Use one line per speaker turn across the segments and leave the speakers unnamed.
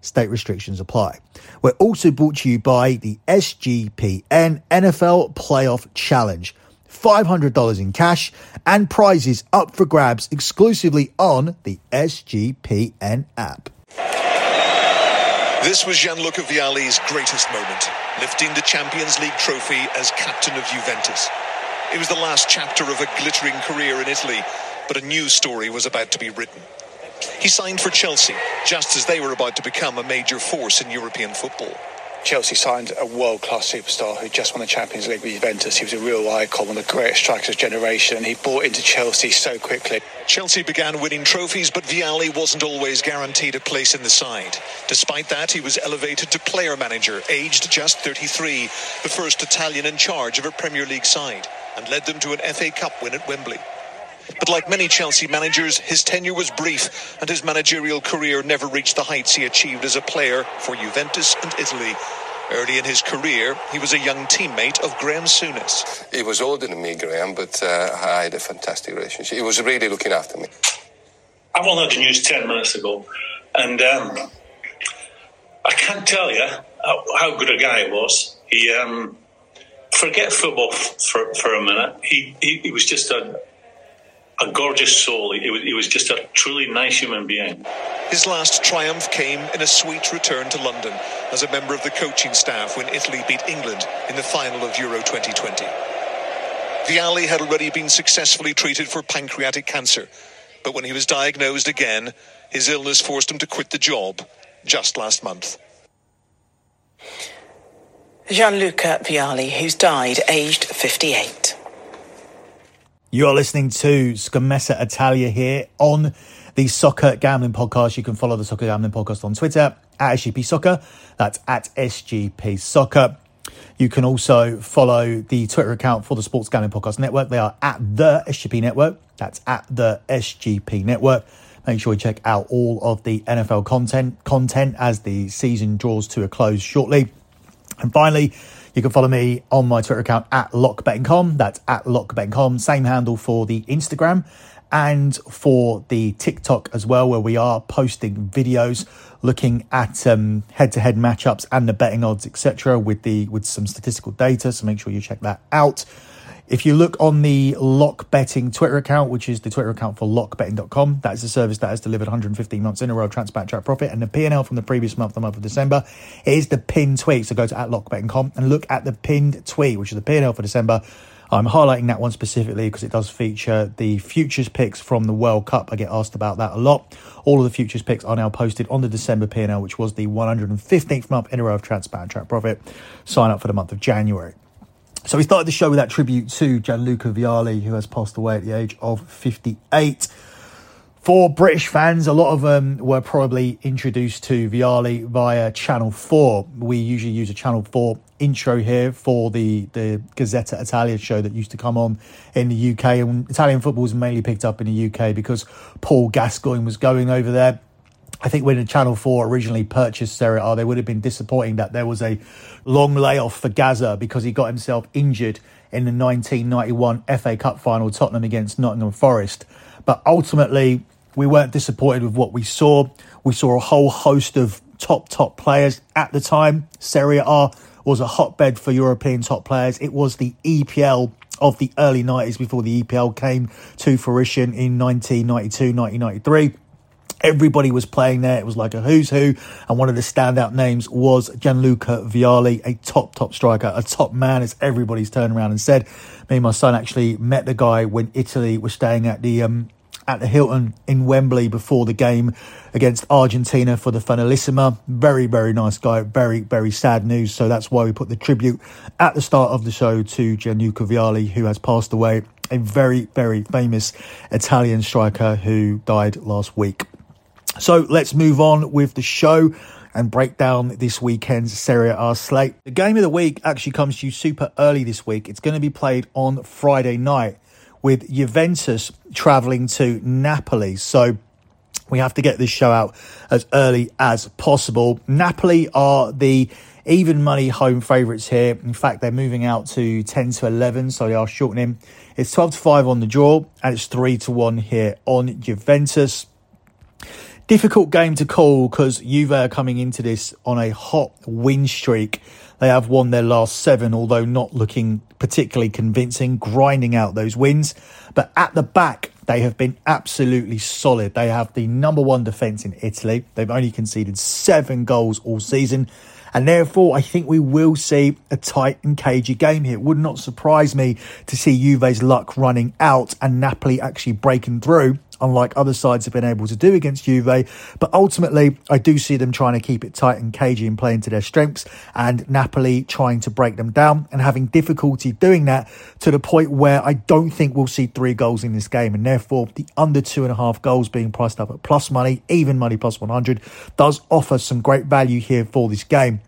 State restrictions apply. We're also brought to you by the SGPN NFL Playoff Challenge. $500 in cash and prizes up for grabs exclusively on the SGPN app.
This was Gianluca Vialli's greatest moment, lifting the Champions League trophy as captain of Juventus. It was the last chapter of a glittering career in Italy, but a new story was about to be written. He signed for Chelsea just as they were about to become a major force in European football.
Chelsea signed a world class superstar who just won the Champions League with Juventus. He was a real icon, one of the greatest strikers of his generation. He bought into Chelsea so quickly.
Chelsea began winning trophies, but Vialli wasn't always guaranteed a place in the side. Despite that, he was elevated to player manager, aged just 33, the first Italian in charge of a Premier League side, and led them to an FA Cup win at Wembley. But like many Chelsea managers, his tenure was brief and his managerial career never reached the heights he achieved as a player for Juventus and Italy. Early in his career, he was a young teammate of Graham Souness.
He was older than me, Graham, but uh, I had a fantastic relationship. He was really looking after me.
I've only had the news 10 minutes ago, and um, I can't tell you how, how, good a guy he was. He, um, forget football for, for a minute, he, he, he was just a, a gorgeous soul. He was, he was just a truly nice human being.
His last triumph came in a sweet return to London as a member of the coaching staff when Italy beat England in the final of Euro 2020. Vialli had already been successfully treated for pancreatic cancer, but when he was diagnosed again, his illness forced him to quit the job just last month.
Gianluca Vialli, who's died aged 58.
You are listening to Scommessa Italia here on the Soccer Gambling Podcast. You can follow the Soccer Gambling Podcast on Twitter at SGP Soccer. That's at SGP Soccer. You can also follow the Twitter account for the Sports Gambling Podcast Network. They are at the SGP Network. That's at the SGP Network. Make sure you check out all of the NFL content content as the season draws to a close shortly. And finally, you can follow me on my Twitter account at lockbettingcom. That's at lockbettingcom. Same handle for the Instagram and for the TikTok as well, where we are posting videos looking at um, head-to-head matchups and the betting odds, etc., with the with some statistical data. So make sure you check that out. If you look on the Lock Betting Twitter account, which is the Twitter account for lockbetting.com, that is a service that has delivered 115 months in a row of transparent track profit. And the P&L from the previous month, the month of December, is the pinned tweet. So go to at lockbetting.com and look at the pinned tweet, which is the P&L for December. I'm highlighting that one specifically because it does feature the futures picks from the World Cup. I get asked about that a lot. All of the futures picks are now posted on the December P&L, which was the 115th month in a row of transparent track profit. Sign up for the month of January. So we started the show with that tribute to Gianluca Vialli, who has passed away at the age of 58. For British fans, a lot of them were probably introduced to Vialli via Channel 4. We usually use a Channel 4 intro here for the, the Gazzetta Italia show that used to come on in the UK. And Italian football was mainly picked up in the UK because Paul Gascoigne was going over there. I think when Channel 4 originally purchased Serie A, they would have been disappointing that there was a long layoff for Gazza because he got himself injured in the 1991 FA Cup final, Tottenham against Nottingham Forest. But ultimately, we weren't disappointed with what we saw. We saw a whole host of top, top players at the time. Serie A was a hotbed for European top players. It was the EPL of the early 90s before the EPL came to fruition in 1992, 1993 Everybody was playing there. It was like a who's who. And one of the standout names was Gianluca Vialli, a top, top striker, a top man, as everybody's turned around and said. Me and my son actually met the guy when Italy was staying at the, um, at the Hilton in Wembley before the game against Argentina for the Finalissima. Very, very nice guy. Very, very sad news. So that's why we put the tribute at the start of the show to Gianluca Vialli, who has passed away. A very, very famous Italian striker who died last week. So let's move on with the show. and break down this weekend's Serie A slate. The game of the week actually comes to you super early this week. It's going to be played on Friday night with Juventus travelling to Napoli. So we have to get this show out as early as possible. Napoli are the even money home favourites here. In fact, they're moving out to 10 to 11, so they are shortening. It's 12 to 5 on the draw, and it's 3 to 1 here on Juventus. Difficult game to call because Juve are coming into this on a hot win streak. They have won their last seven, although not looking particularly convincing, grinding out those wins. But at the back, they have been absolutely solid. They have the number one defence in Italy. They've only conceded seven goals all season. And therefore, I think we will see a tight and cagey game here. It would not surprise me to see Juve's luck running out and Napoli actually breaking through unlike other sides have been able to do against Juve. But ultimately, I do see them trying to keep it tight and cagey and playing to their strengths, and Napoli trying to break them down and having difficulty doing that to the point where I don't think we'll see three goals in this game. And therefore, the under two and a half goals being priced up at plus money, even money plus 100, does offer some great value here for this game.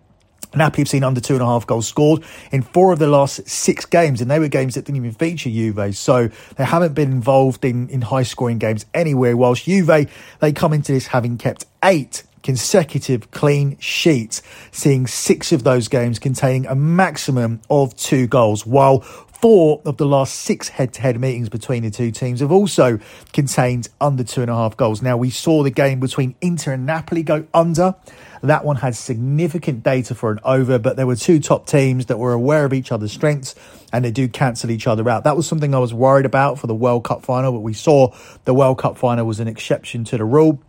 Napoli have seen under two and a half goals scored in four of the last six games, and they were games that didn't even feature Juve. So they haven't been involved in, in high scoring games anywhere. Whilst Juve, they come into this having kept eight consecutive clean sheets, seeing six of those games containing a maximum of two goals, while four of the last six head to head meetings between the two teams have also contained under two and a half goals. Now, we saw the game between Inter and Napoli go under. That one had significant data for an over, but there were two top teams that were aware of each other's strengths and they do cancel each other out. That was something I was worried about for the World Cup final, but we saw the World Cup final was an exception to the rule.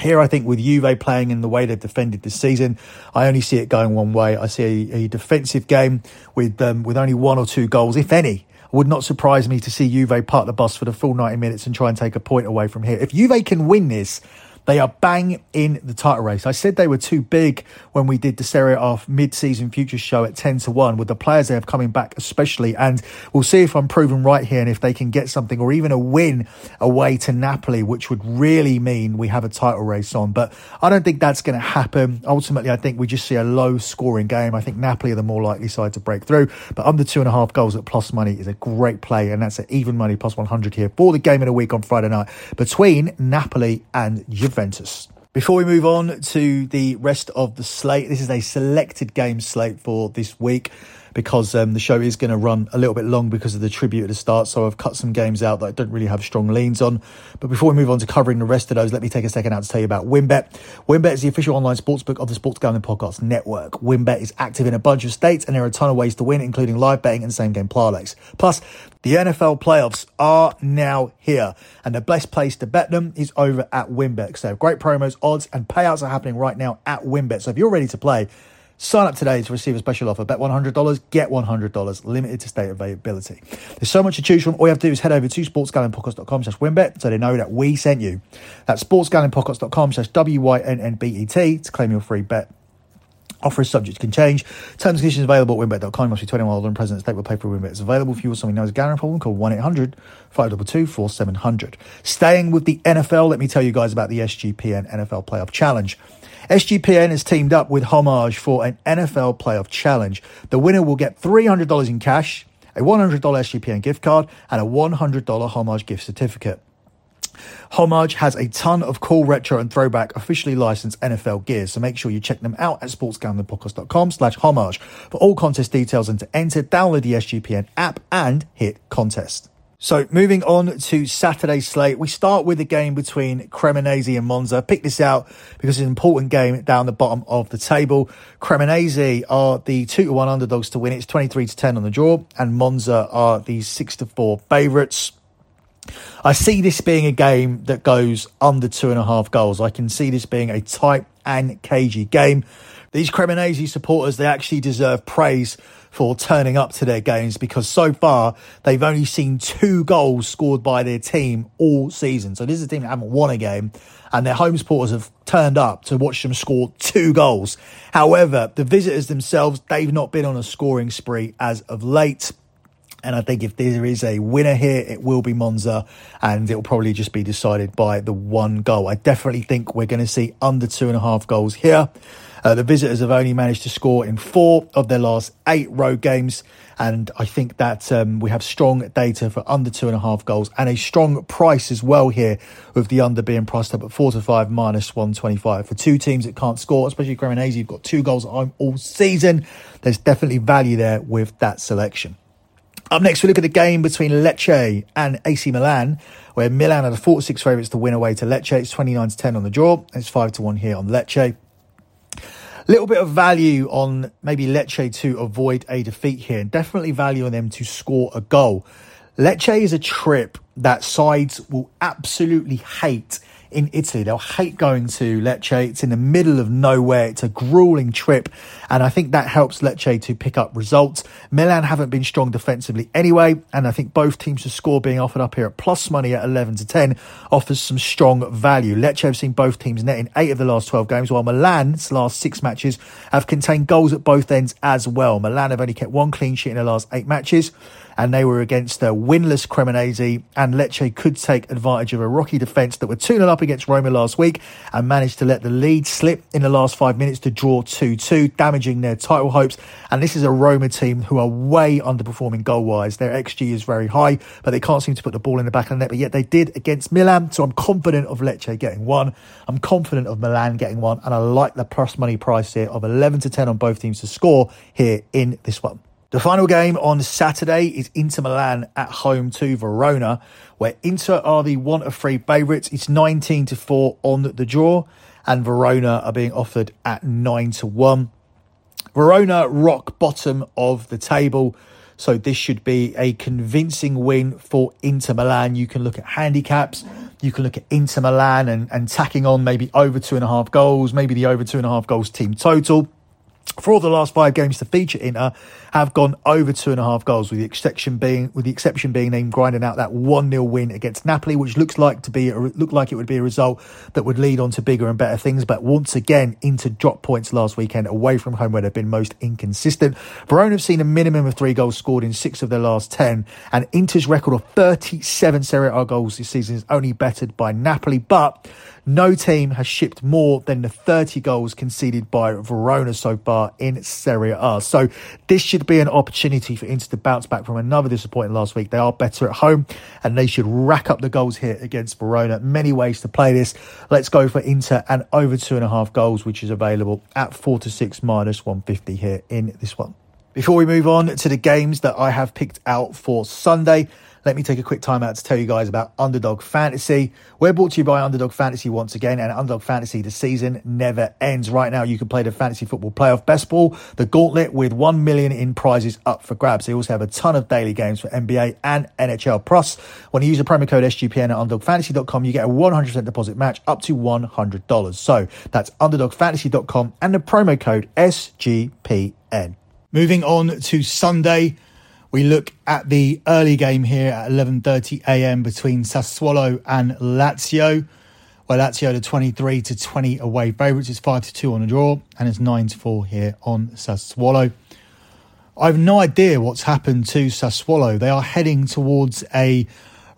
Here, I think with Juve playing in the way they've defended this season, I only see it going one way. I see a, a defensive game with um, with only one or two goals, if any. Would not surprise me to see Juve park the bus for the full 90 minutes and try and take a point away from here. If Juve can win this, they are bang in the title race. I said they were too big when we did the Serie A mid-season futures show at 10 to 1 with the players they have coming back especially. And we'll see if I'm proven right here and if they can get something or even a win away to Napoli, which would really mean we have a title race on. But I don't think that's going to happen. Ultimately, I think we just see a low scoring game. I think Napoli are the more likely side to break through. But under two and a half goals at plus money is a great play. And that's at even money plus 100 here for the game of the week on Friday night between Napoli and Juventus. Juventus. Before we move on to the rest of the slate, this is a selected game slate for this week because um, the show is going to run a little bit long because of the tribute at the start. So I've cut some games out that I don't really have strong leans on. But before we move on to covering the rest of those, let me take a second out to tell you about WynnBET. WynnBET is the official online sportsbook of the Sports Gambling Podcast Network. WynnBET is active in a bunch of states and there are a ton of ways to win, including live betting and same game parlays. Plus, the NFL playoffs are now here, and the best place to bet them is over at WynnBET. So, great promos, odds, and payouts are happening right now at WynnBET. So, if you're ready to play, Sign up today to receive a special offer. Bet $100, get $100, limited to state availability. There's so much to choose from. All you have to do is head over to sportsgamblingpodcast.com slash wynnbet so they know that we sent you. That's sportsgamblingpodcast.com slash W-Y-N-N-B-E-T to claim your free bet. Offer is subject can change. Terms and conditions available at wynnbet.com. Must be 21 older and present state will pay for WynnBET is available. If you want something known as a gambling problem, call 1 800 522 4700. Staying with the NFL, let me tell you guys about the SGPN NFL Playoff Challenge. SGPN has teamed up with Homage for an NFL playoff challenge. The winner will get $300 in cash, a $100 SGPN gift card, and a $100 Homage gift certificate. Homage has a ton of cool retro and throwback officially licensed NFL gear, so make sure you check them out at sportsgamblingpodcast.com slash homage for all contest details and to enter, download the SGPN app and hit contest. So moving on to Saturday's slate, we start with the game between Cremonese and Monza. Pick this out because it's an important game down the bottom of the table. Cremonese are the two to one underdogs to win. It's 23 to 10 on the draw and Monza are the six to four favourites. I see this being a game that goes under two and a half goals. I can see this being a tight and cagey game. These Cremonese supporters, they actually deserve praise for turning up to their games because so far they've only seen two goals scored by their team all season. So this is a team that haven't won a game and their home supporters have turned up to watch them score two goals. However, the visitors themselves, they've not been on a scoring spree as of late. And I think if there is a winner here, it will be Monza, and it'll probably just be decided by the one goal. I definitely think we're going to see under two and a half goals here. Uh, the visitors have only managed to score in four of their last eight road games. And I think that um, we have strong data for under two and a half goals and a strong price as well here, with the under being priced up at four to five minus 125. For two teams that can't score, especially Cremonese, you've got two goals at home all season. There's definitely value there with that selection. Up next, we look at the game between Lecce and AC Milan, where Milan are the 4 6 favourites to win away to Lecce. It's 29 to 10 on the draw. It's 5 to 1 here on Lecce little bit of value on maybe Lecce to avoid a defeat here, and definitely value on them to score a goal. Lecce is a trip that sides will absolutely hate in Italy. They'll hate going to Lecce. It's in the middle of nowhere. It's a grueling trip. And I think that helps Lecce to pick up results. Milan haven't been strong defensively anyway. And I think both teams to score being offered up here at plus money at 11 to 10 offers some strong value. Lecce have seen both teams net in eight of the last 12 games, while Milan's last six matches have contained goals at both ends as well. Milan have only kept one clean sheet in the last eight matches and they were against the winless Cremonese. And Lecce could take advantage of a rocky defence that were 2 0 up against Roma last week and managed to let the lead slip in the last five minutes to draw 2 2, damaging their title hopes. And this is a Roma team who are way underperforming goal wise. Their XG is very high, but they can't seem to put the ball in the back of the net. But yet they did against Milan. So I'm confident of Lecce getting one. I'm confident of Milan getting one. And I like the plus money price here of 11 to 10 on both teams to score here in this one. The final game on Saturday is Inter Milan at home to Verona, where Inter are the one of three favourites. It's 19 to 4 on the draw, and Verona are being offered at 9 to 1. Verona rock bottom of the table, so this should be a convincing win for Inter Milan. You can look at handicaps, you can look at Inter Milan and, and tacking on maybe over two and a half goals, maybe the over two and a half goals team total For all the last five games to feature Inter have gone over two and a half goals, with the exception being with the exception being them grinding out that one 0 win against Napoli, which looks like to be looked like it would be a result that would lead on to bigger and better things. But once again, Inter drop points last weekend away from home where they've been most inconsistent. Verona have seen a minimum of three goals scored in six of their last ten, and Inter's record of 37 Serie A goals this season is only bettered by Napoli, but no team has shipped more than the 30 goals conceded by Verona so far in Serie A. So this should be an opportunity for Inter to bounce back from another disappointing last week. They are better at home and they should rack up the goals here against Verona. Many ways to play this. Let's go for Inter and over two and a half goals, which is available at four to six minus 150 here in this one. Before we move on to the games that I have picked out for Sunday, let me take a quick time out to tell you guys about Underdog Fantasy. We're brought to you by Underdog Fantasy once again, and Underdog Fantasy, the season never ends. Right now, you can play the Fantasy Football Playoff Best Ball, the Gauntlet, with 1 million in prizes up for grabs. They also have a ton of daily games for NBA and NHL. Plus, when you use the promo code SGPN at UnderdogFantasy.com, you get a 100% deposit match up to $100. So that's UnderdogFantasy.com and the promo code SGPN. Moving on to Sunday, we look at the early game here at 11:30 a.m. between Sassuolo and Lazio. Well, Lazio the 23 to 20 away favourites is 5 to 2 on the draw and it's 9 to 4 here on Sassuolo. I have no idea what's happened to Sassuolo. They are heading towards a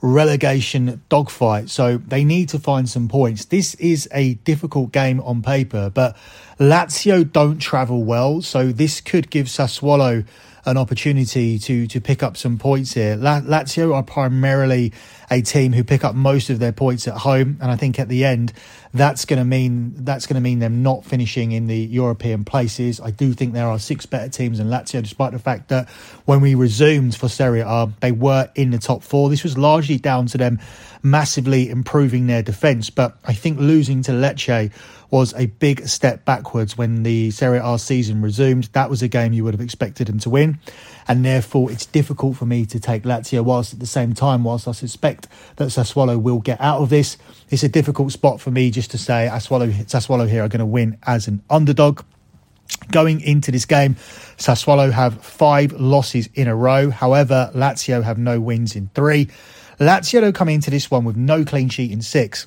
relegation dogfight, so they need to find some points. This is a difficult game on paper, but Lazio don't travel well, so this could give Sassuolo an opportunity to to pick up some points here. Lazio are primarily a team who pick up most of their points at home, and I think at the end that's going to mean that's going to mean them not finishing in the European places. I do think there are six better teams than Lazio, despite the fact that when we resumed for Serie A, they were in the top four. This was largely down to them massively improving their defence, but I think losing to Lecce was a big step backwards when the Serie A season resumed. That was a game you would have expected them to win, and therefore it's difficult for me to take Lazio. Whilst at the same time, whilst I suspect that Sassuolo will get out of this, it's a difficult spot for me just to say Sassuolo, Sassuolo here are going to win as an underdog. Going into this game, Sassuolo have five losses in a row. However, Lazio have no wins in three. Lazio come into this one with no clean sheet in six.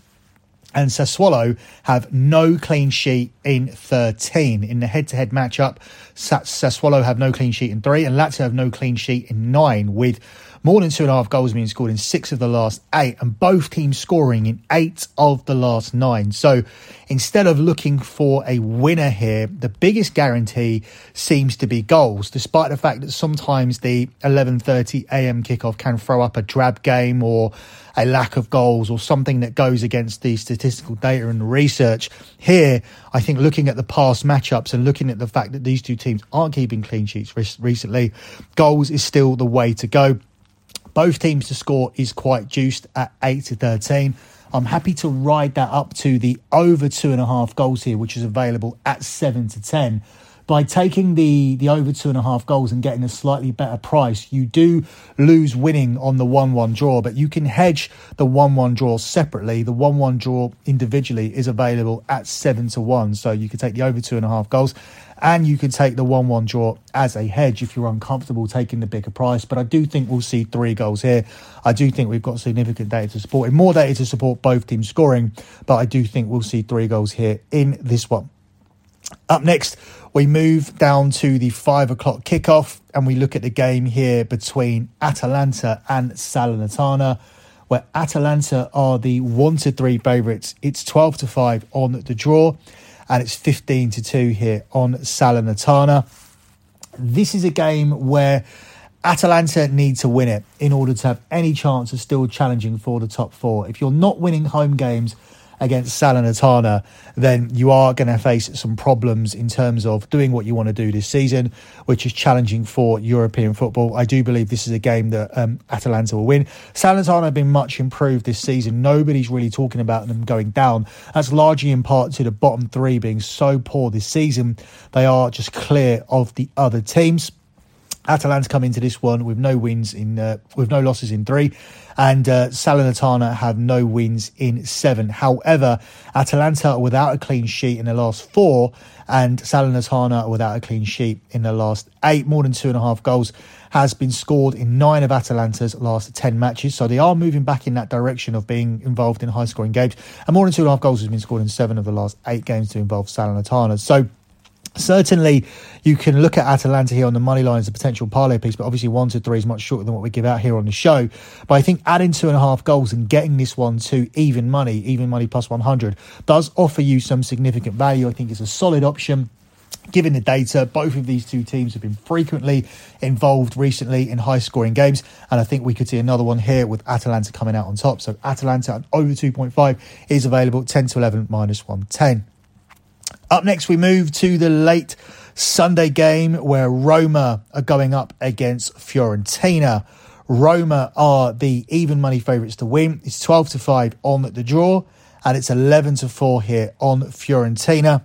And Sassuolo have no clean sheet in 13. In the head to head matchup, Sassuolo have no clean sheet in three, and Lazio have no clean sheet in nine, with more than two and a half goals being scored in six of the last eight, and both teams scoring in eight of the last nine. So instead of looking for a winner here, the biggest guarantee seems to be goals, despite the fact that sometimes the 11:30 a.m. kickoff can throw up a drab game or a lack of goals or something that goes against the statistical data and research. Here, I think looking at the past matchups and looking at the fact that these two teams aren't keeping clean sheets recently, goals is still the way to go. Both teams to score is quite juiced at 8 to 13. I'm happy to ride that up to the over two and a half goals here, which is available at 7 to 10 by taking the the over two and a half goals and getting a slightly better price, you do lose winning on the one one draw, but you can hedge the one one draw separately. The one one draw individually is available at seven to one, so you could take the over two and a half goals. And you could take the 1 1 draw as a hedge if you're uncomfortable taking the bigger price. But I do think we'll see three goals here. I do think we've got significant data to support it, more data to support both teams scoring. But I do think we'll see three goals here in this one. Up next, we move down to the five o'clock kickoff and we look at the game here between Atalanta and Salernitana, where Atalanta are the one to three favourites. It's 12 to 5 on the draw and it's 15 to 2 here on Salernitana. This is a game where Atalanta need to win it in order to have any chance of still challenging for the top four. If you're not winning home games, against Salernitana, then you are going to face some problems in terms of doing what you want to do this season, which is challenging for European football. I do believe this is a game that um, Atalanta will win. Salernitana have been much improved this season. Nobody's really talking about them going down. That's largely in part to the bottom three being so poor this season. They are just clear of the other teams. Atalanta come into this one with no wins in uh, with no losses in three, and uh, Salernitana have no wins in seven. However, Atalanta without a clean sheet in the last four, and Salernitana without a clean sheet in the last eight. More than two and a half goals has been scored in nine of Atalanta's last ten matches, so they are moving back in that direction of being involved in high scoring games. And more than two and a half goals has been scored in seven of the last eight games to involve Salernitana. So Certainly, you can look at Atalanta here on the money line as a potential parlay piece, but obviously one to three is much shorter than what we give out here on the show. But I think adding two and a half goals and getting this one to even money, even money plus 100, does offer you some significant value. I think it's a solid option. Given the data, both of these two teams have been frequently involved recently in high scoring games, and I think we could see another one here with Atalanta coming out on top. So, Atalanta over 2.5 is available 10 to 11 minus 110. Up next, we move to the late Sunday game where Roma are going up against Fiorentina. Roma are the even money favourites to win. It's 12 to 5 on the draw, and it's 11 to 4 here on Fiorentina.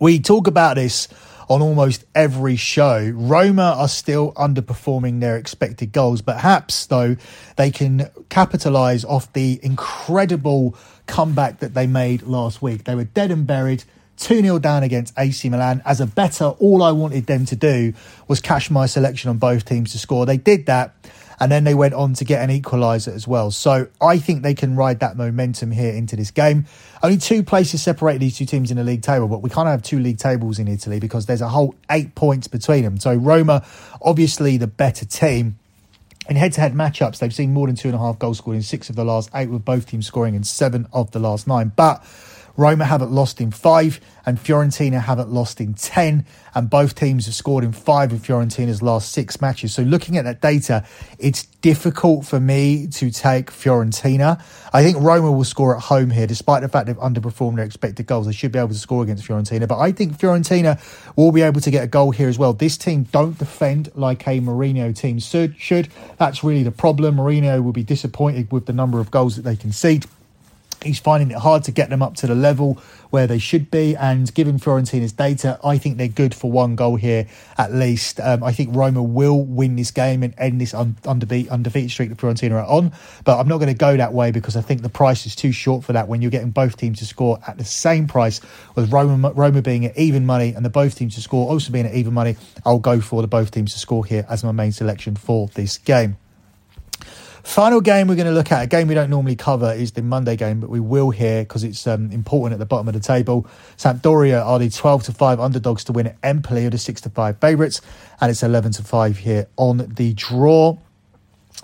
We talk about this on almost every show. Roma are still underperforming their expected goals, but perhaps, though, they can capitalise off the incredible comeback that they made last week. They were dead and buried 2 0 down against AC Milan. As a better, all I wanted them to do was cash my selection on both teams to score. They did that, and then they went on to get an equaliser as well. So I think they can ride that momentum here into this game. Only two places separate these two teams in the league table, but we can't have two league tables in Italy because there's a whole eight points between them. So Roma, obviously the better team. In head to head matchups, they've seen more than two and a half goals scored in six of the last eight, with both teams scoring in seven of the last nine. But Roma haven't lost in five, and Fiorentina haven't lost in 10, and both teams have scored in five of Fiorentina's last six matches. So, looking at that data, it's difficult for me to take Fiorentina. I think Roma will score at home here, despite the fact they've underperformed their expected goals. They should be able to score against Fiorentina, but I think Fiorentina will be able to get a goal here as well. This team don't defend like a Mourinho team should. That's really the problem. Mourinho will be disappointed with the number of goals that they concede he's finding it hard to get them up to the level where they should be. And given Fiorentina's data, I think they're good for one goal here at least. Um, I think Roma will win this game and end this un- undefeated, undefeated streak that Fiorentina are on. But I'm not going to go that way because I think the price is too short for that when you're getting both teams to score at the same price, with Roma, Roma being at even money and the both teams to score also being at even money. I'll go for the both teams to score here as my main selection for this game. Final game we're going to look at, a game we don't normally cover, is the Monday game, but we will here because it's um, important at the bottom of the table. Sampdoria are the 12 to 5 underdogs to win at Empoli, are the 6 to 5 favourites, and it's 11 to 5 here on the draw.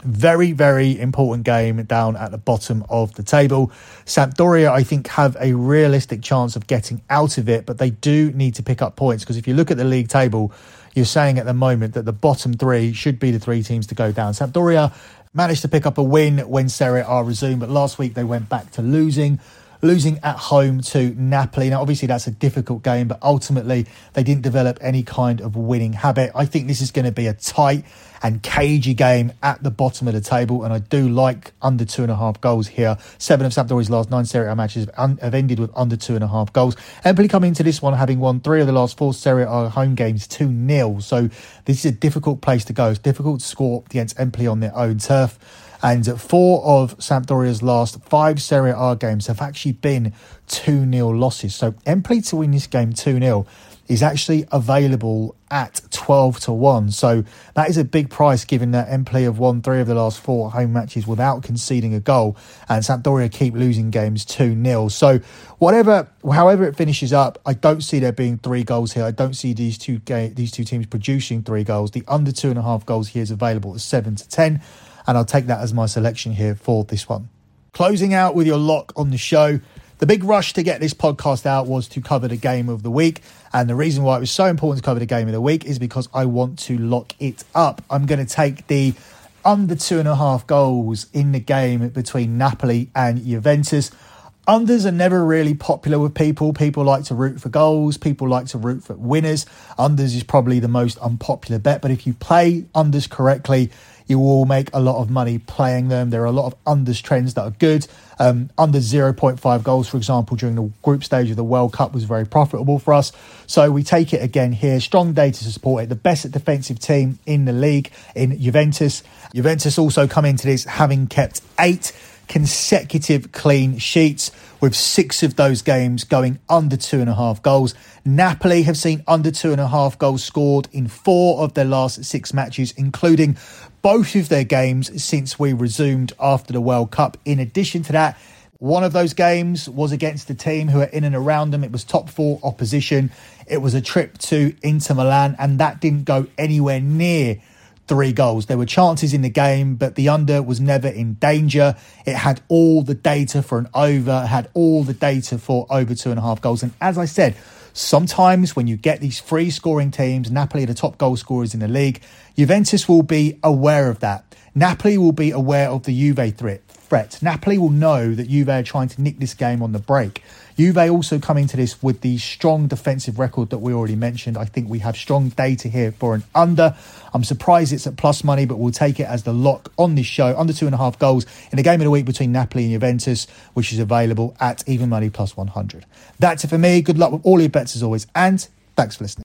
Very, very important game down at the bottom of the table. Sampdoria, I think, have a realistic chance of getting out of it, but they do need to pick up points because if you look at the league table, you're saying at the moment that the bottom three should be the three teams to go down. Sampdoria managed to pick up a win when Serie A resumed, but last week they went back to losing losing at home to Napoli. Now, obviously, that's a difficult game, but ultimately, they didn't develop any kind of winning habit. I think this is going to be a tight and cagey game at the bottom of the table, and I do like under two and a half goals here. Seven of Sampdoria's last nine Serie A matches have ended with under two and a half goals. Empoli come into this one having won three of the last four Serie A home games 2 0. So this is a difficult place to go. It's difficult to score against Empoli on their own turf. And four of Sampdoria's last five Serie A games have actually been 2 0 losses. So Empoli to win this game 2 0 is actually available at 12 to 1. So that is a big price given that Empoli have won three of the last four home matches without conceding a goal and Sampdoria keep losing games 2 0. So whatever however it finishes up, I don't see there being three goals here. I don't see these two ga- these two teams producing three goals. The under two and a half goals here is available at 7 to 10 and I'll take that as my selection here for this one. Closing out with your lock on the show. The big rush to get this podcast out was to cover the game of the week. And the reason why it was so important to cover the game of the week is because I want to lock it up. I'm going to take the under two and a half goals in the game between Napoli and Juventus. Unders are never really popular with people. People like to root for goals. People like to root for winners. Unders is probably the most unpopular bet. But if you play unders correctly, you will make a lot of money playing them. There are a lot of unders trends that are good. Um, under 0.5 goals, for example, during the group stage of the World Cup was very profitable for us. So we take it again here. Strong data to support it. The best defensive team in the league in Juventus. Juventus also come into this having kept eight consecutive clean sheets, with six of those games going under two and a half goals. Napoli have seen under two and a half goals scored in four of their last six matches, including both of their games since we resumed after the World Cup. In addition to that, one of those games was against the team who are in and around them. It was top four opposition. It was a trip to Inter Milan, and that didn't go anywhere near three goals. There were chances in the game, but the under was never in danger. It had all the data for an over, had all the data for over two and a half goals. And as I said, sometimes when you get these free scoring teams, Napoli are the top goal scorers in the league, Juventus will be aware of that. Napoli will be aware of the Juve threat. Threat. Napoli will know that Juve are trying to nick this game on the break. Juve also come into this with the strong defensive record that we already mentioned. I think we have strong data here for an under. I'm surprised it's at plus money, but we'll take it as the lock on this show. Under two and a half goals in the game of the week between Napoli and Juventus, which is available at even money plus 100. That's it for me. Good luck with all your bets as always, and thanks for listening.